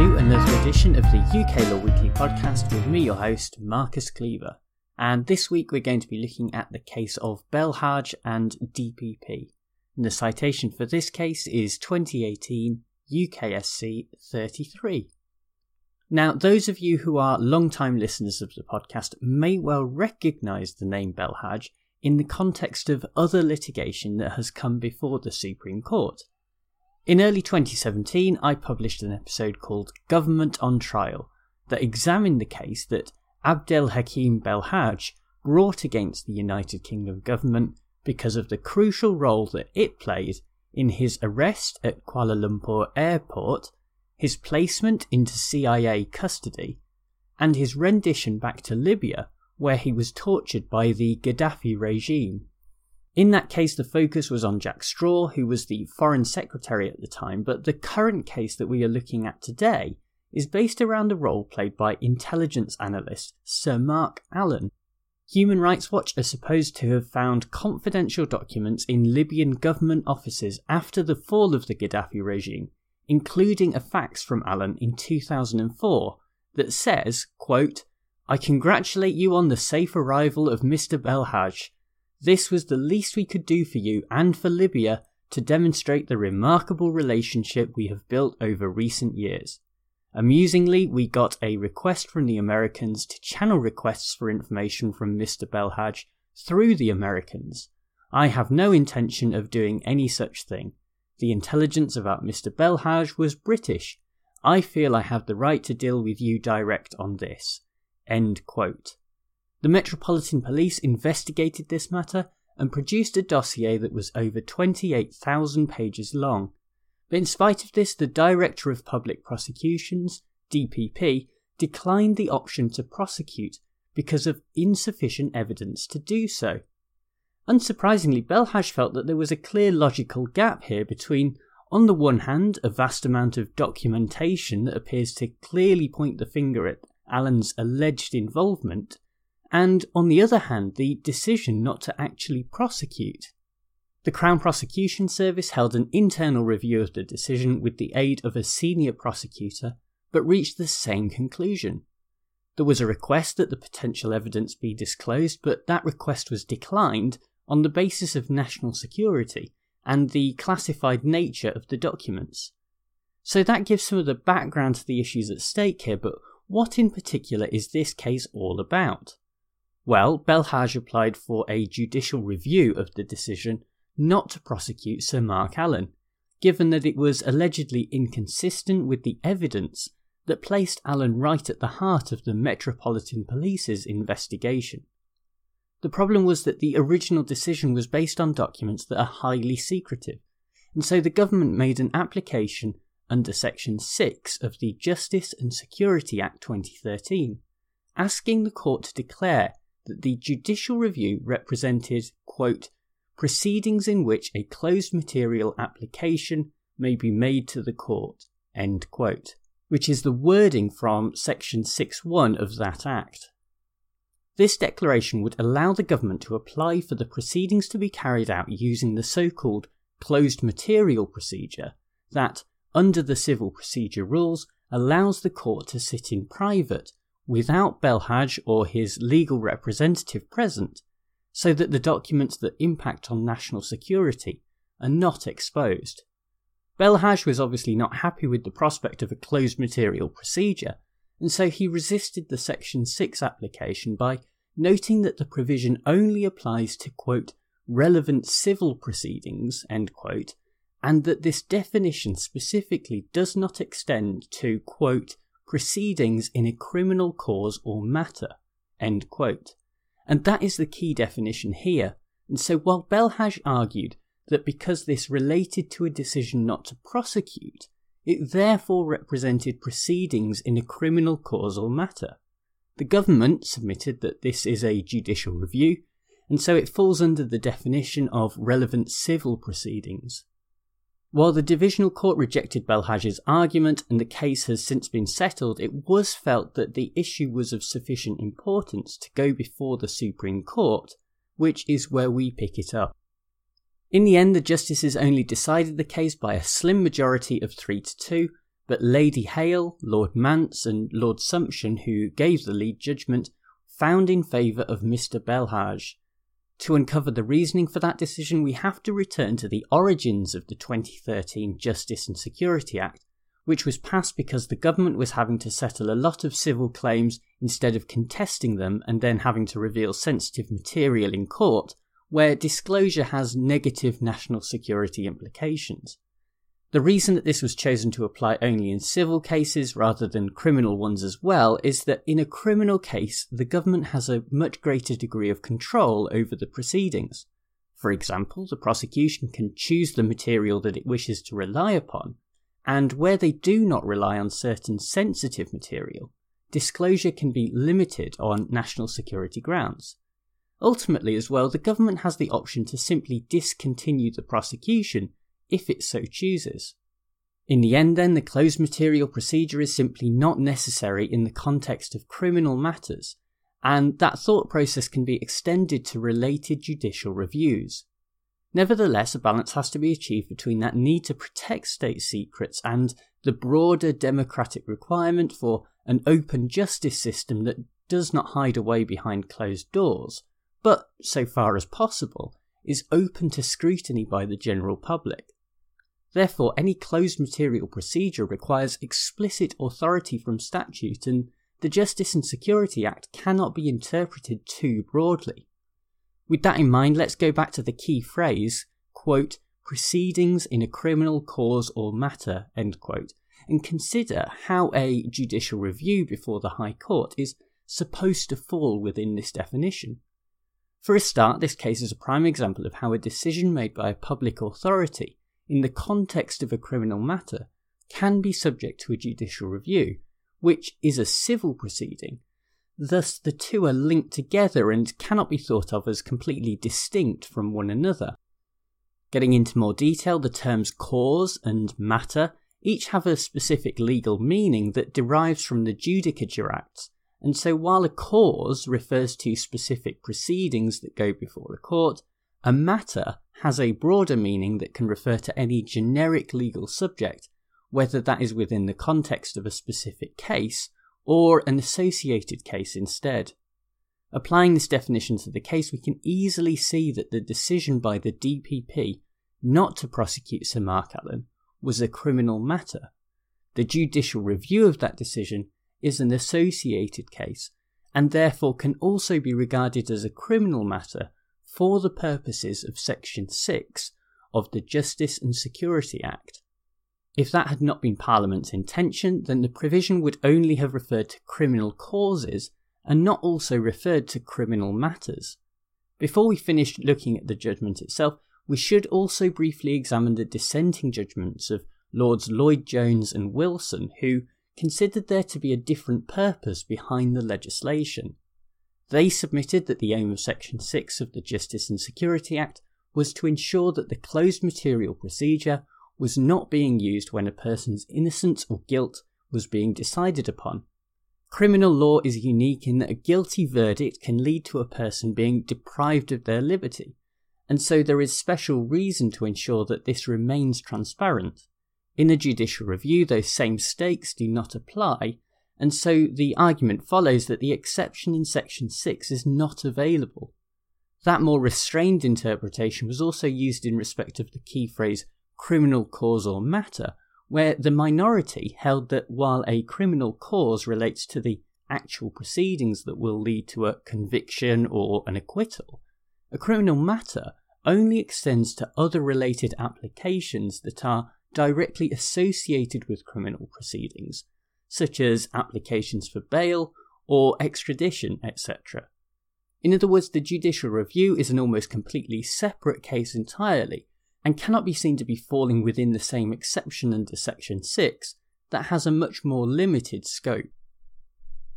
to another edition of the UK Law Weekly podcast with me, your host, Marcus Cleaver. And this week we're going to be looking at the case of Belhaj and DPP. And the citation for this case is 2018 UKSC 33. Now, those of you who are long-time listeners of the podcast may well recognise the name Belhaj in the context of other litigation that has come before the Supreme Court. In early 2017, I published an episode called Government on Trial that examined the case that Abdelhakim Belhaj brought against the United Kingdom government because of the crucial role that it played in his arrest at Kuala Lumpur airport, his placement into CIA custody, and his rendition back to Libya, where he was tortured by the Gaddafi regime. In that case, the focus was on Jack Straw, who was the Foreign Secretary at the time, but the current case that we are looking at today is based around the role played by intelligence analyst Sir Mark Allen. Human Rights Watch are supposed to have found confidential documents in Libyan government offices after the fall of the Gaddafi regime, including a fax from Allen in 2004 that says, quote, I congratulate you on the safe arrival of Mr. Belhaj this was the least we could do for you and for Libya to demonstrate the remarkable relationship we have built over recent years. Amusingly, we got a request from the Americans to channel requests for information from Mr. Belhaj through the Americans. I have no intention of doing any such thing. The intelligence about Mr. Belhaj was British. I feel I have the right to deal with you direct on this. End quote. The Metropolitan Police investigated this matter and produced a dossier that was over 28,000 pages long. But in spite of this, the Director of Public Prosecutions, DPP, declined the option to prosecute because of insufficient evidence to do so. Unsurprisingly, Belhaj felt that there was a clear logical gap here between, on the one hand, a vast amount of documentation that appears to clearly point the finger at Allen's alleged involvement, and on the other hand, the decision not to actually prosecute. The Crown Prosecution Service held an internal review of the decision with the aid of a senior prosecutor, but reached the same conclusion. There was a request that the potential evidence be disclosed, but that request was declined on the basis of national security and the classified nature of the documents. So that gives some of the background to the issues at stake here, but what in particular is this case all about? Well, Belhaj applied for a judicial review of the decision not to prosecute Sir Mark Allen, given that it was allegedly inconsistent with the evidence that placed Allen right at the heart of the Metropolitan Police's investigation. The problem was that the original decision was based on documents that are highly secretive, and so the government made an application under Section 6 of the Justice and Security Act 2013, asking the court to declare that the judicial review represented, quote, proceedings in which a closed material application may be made to the court, end quote, which is the wording from section 6.1 of that act. This declaration would allow the government to apply for the proceedings to be carried out using the so called closed material procedure that, under the civil procedure rules, allows the court to sit in private without Belhaj or his legal representative present, so that the documents that impact on national security are not exposed. Belhaj was obviously not happy with the prospect of a closed material procedure, and so he resisted the Section 6 application by noting that the provision only applies to, quote, relevant civil proceedings, end quote, and that this definition specifically does not extend to, quote, proceedings in a criminal cause or matter. And that is the key definition here. And so while Belhaj argued that because this related to a decision not to prosecute, it therefore represented proceedings in a criminal cause or matter. The government submitted that this is a judicial review, and so it falls under the definition of relevant civil proceedings. While the Divisional Court rejected Belhaj's argument and the case has since been settled, it was felt that the issue was of sufficient importance to go before the Supreme Court, which is where we pick it up. In the end, the justices only decided the case by a slim majority of 3 to 2, but Lady Hale, Lord Mance, and Lord Sumption, who gave the lead judgment, found in favour of Mr. Belhaj. To uncover the reasoning for that decision, we have to return to the origins of the 2013 Justice and Security Act, which was passed because the government was having to settle a lot of civil claims instead of contesting them and then having to reveal sensitive material in court, where disclosure has negative national security implications. The reason that this was chosen to apply only in civil cases rather than criminal ones as well is that in a criminal case, the government has a much greater degree of control over the proceedings. For example, the prosecution can choose the material that it wishes to rely upon, and where they do not rely on certain sensitive material, disclosure can be limited on national security grounds. Ultimately, as well, the government has the option to simply discontinue the prosecution if it so chooses. In the end, then, the closed material procedure is simply not necessary in the context of criminal matters, and that thought process can be extended to related judicial reviews. Nevertheless, a balance has to be achieved between that need to protect state secrets and the broader democratic requirement for an open justice system that does not hide away behind closed doors, but, so far as possible, is open to scrutiny by the general public. Therefore, any closed material procedure requires explicit authority from statute, and the Justice and Security Act cannot be interpreted too broadly. With that in mind, let's go back to the key phrase, quote, proceedings in a criminal cause or matter, end quote, and consider how a judicial review before the High Court is supposed to fall within this definition. For a start, this case is a prime example of how a decision made by a public authority in the context of a criminal matter can be subject to a judicial review, which is a civil proceeding. Thus, the two are linked together and cannot be thought of as completely distinct from one another. Getting into more detail, the terms cause and matter each have a specific legal meaning that derives from the Judicature Acts, and so while a cause refers to specific proceedings that go before a court, a matter has a broader meaning that can refer to any generic legal subject, whether that is within the context of a specific case or an associated case instead. Applying this definition to the case, we can easily see that the decision by the DPP not to prosecute Sir Mark Allen was a criminal matter. The judicial review of that decision is an associated case, and therefore can also be regarded as a criminal matter for the purposes of Section 6 of the Justice and Security Act. If that had not been Parliament's intention, then the provision would only have referred to criminal causes and not also referred to criminal matters. Before we finish looking at the judgment itself, we should also briefly examine the dissenting judgments of Lords Lloyd Jones and Wilson, who considered there to be a different purpose behind the legislation. They submitted that the aim of Section 6 of the Justice and Security Act was to ensure that the closed material procedure was not being used when a person's innocence or guilt was being decided upon. Criminal law is unique in that a guilty verdict can lead to a person being deprived of their liberty, and so there is special reason to ensure that this remains transparent. In a judicial review, those same stakes do not apply, and so the argument follows that the exception in section 6 is not available. That more restrained interpretation was also used in respect of the key phrase criminal cause or matter, where the minority held that while a criminal cause relates to the actual proceedings that will lead to a conviction or an acquittal, a criminal matter only extends to other related applications that are directly associated with criminal proceedings, such as applications for bail or extradition, etc. In other words, the judicial review is an almost completely separate case entirely, and cannot be seen to be falling within the same exception under Section 6 that has a much more limited scope.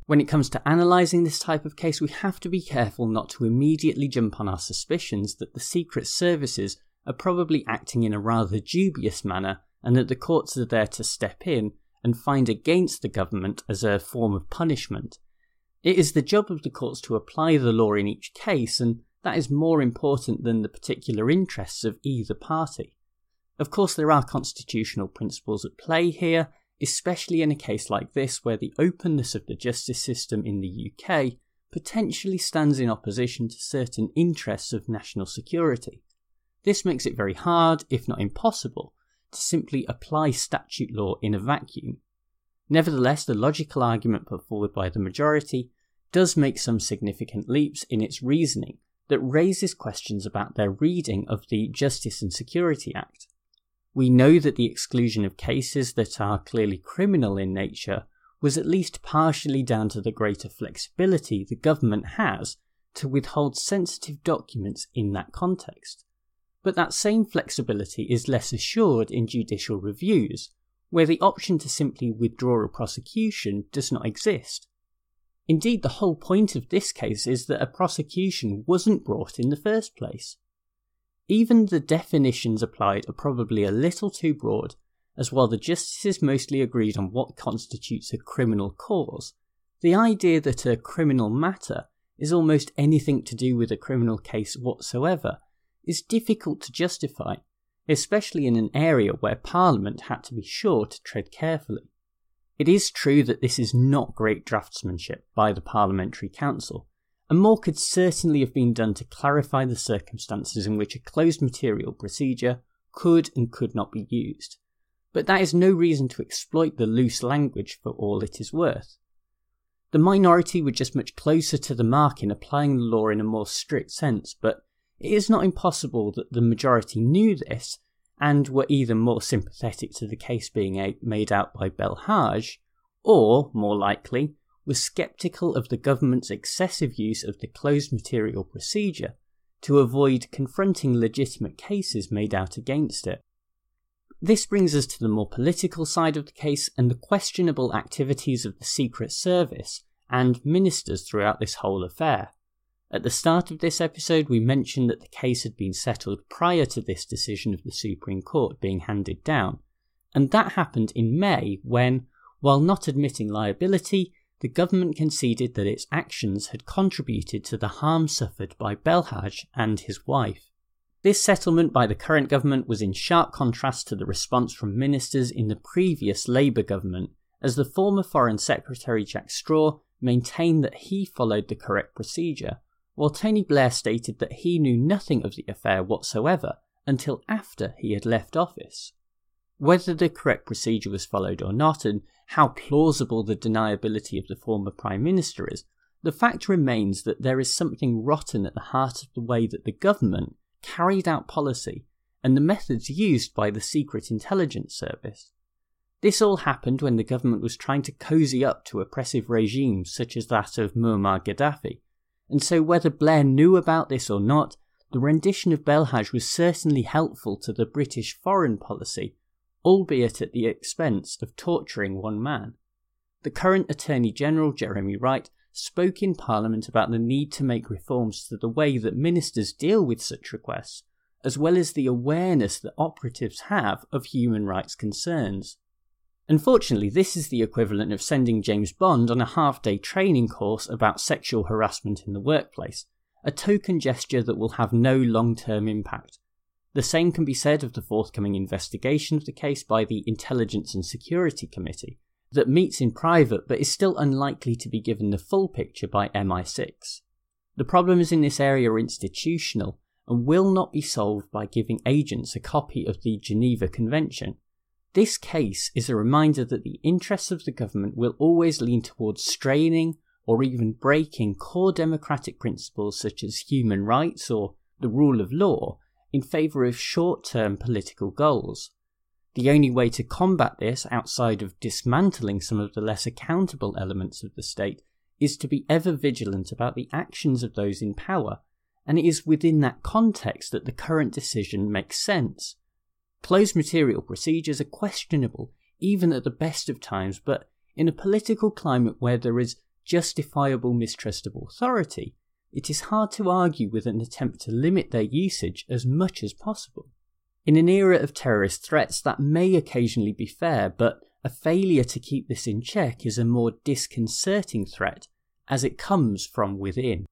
When it comes to analysing this type of case, we have to be careful not to immediately jump on our suspicions that the Secret Services are probably acting in a rather dubious manner and that the courts are there to step in and find against the government as a form of punishment. It is the job of the courts to apply the law in each case, and that is more important than the particular interests of either party. Of course, there are constitutional principles at play here, especially in a case like this where the openness of the justice system in the UK potentially stands in opposition to certain interests of national security. This makes it very hard, if not impossible, to simply apply statute law in a vacuum. Nevertheless, the logical argument put forward by the majority does make some significant leaps in its reasoning that raises questions about their reading of the Justice and Security Act. We know that the exclusion of cases that are clearly criminal in nature was at least partially down to the greater flexibility the government has to withhold sensitive documents in that context. But that same flexibility is less assured in judicial reviews, where the option to simply withdraw a prosecution does not exist. Indeed, the whole point of this case is that a prosecution wasn't brought in the first place. Even the definitions applied are probably a little too broad, as while the justices mostly agreed on what constitutes a criminal cause, the idea that a criminal matter is almost anything to do with a criminal case whatsoever is difficult to justify, especially in an area where Parliament had to be sure to tread carefully. It is true that this is not great draftsmanship by the Parliamentary Counsel, and more could certainly have been done to clarify the circumstances in which a closed material procedure could and could not be used. But that is no reason to exploit the loose language for all it is worth. The minority were just much closer to the mark in applying the law in a more strict sense, but it is not impossible that the majority knew this and were either more sympathetic to the case being made out by Belhaj, or, more likely, were sceptical of the government's excessive use of the closed material procedure to avoid confronting legitimate cases made out against it. This brings us to the more political side of the case and the questionable activities of the Secret Service and ministers throughout this whole affair. At the start of this episode, we mentioned that the case had been settled prior to this decision of the Supreme Court being handed down, and that happened in May when, while not admitting liability, the government conceded that its actions had contributed to the harm suffered by Belhaj and his wife. This settlement by the current government was in sharp contrast to the response from ministers in the previous Labour government, as the former Foreign Secretary Jack Straw maintained that he followed the correct procedure, while Tony Blair stated that he knew nothing of the affair whatsoever until after he had left office. Whether the correct procedure was followed or not, and how plausible the deniability of the former Prime Minister is, the fact remains that there is something rotten at the heart of the way that the government carried out policy and the methods used by the Secret Intelligence Service. This all happened when the government was trying to cozy up to oppressive regimes such as that of Muammar Gaddafi, and so whether Blair knew about this or not, the rendition of Belhaj was certainly helpful to the British foreign policy, albeit at the expense of torturing one man. The current Attorney General, Jeremy Wright, spoke in Parliament about the need to make reforms to the way that ministers deal with such requests, as well as the awareness that operatives have of human rights concerns. Unfortunately, this is the equivalent of sending James Bond on a half day training course about sexual harassment in the workplace, a token gesture that will have no long term impact. The same can be said of the forthcoming investigation of the case by the Intelligence and Security Committee, that meets in private but is still unlikely to be given the full picture by MI6. The problems in this area are institutional and will not be solved by giving agents a copy of the Geneva Convention this case is a reminder that the interests of the government will always lean towards straining or even breaking core democratic principles such as human rights or the rule of law in favour of short term political goals. The only way to combat this, outside of dismantling some of the less accountable elements of the state, is to be ever vigilant about the actions of those in power, and it is within that context that the current decision makes sense. Closed material procedures are questionable, even at the best of times, but in a political climate where there is justifiable mistrust of authority, it is hard to argue with an attempt to limit their usage as much as possible. In an era of terrorist threats, that may occasionally be fair, but a failure to keep this in check is a more disconcerting threat as it comes from within.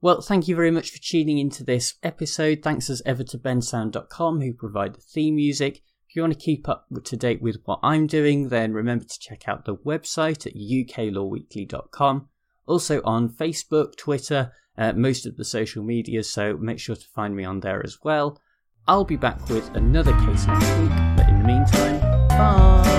Well, thank you very much for tuning into this episode. Thanks as ever to bensound.com who provide the theme music. If you want to keep up to date with what I'm doing, then remember to check out the website at uklawweekly.com. Also on Facebook, Twitter, uh, most of the social media, so make sure to find me on there as well. I'll be back with another case next week, but in the meantime, bye!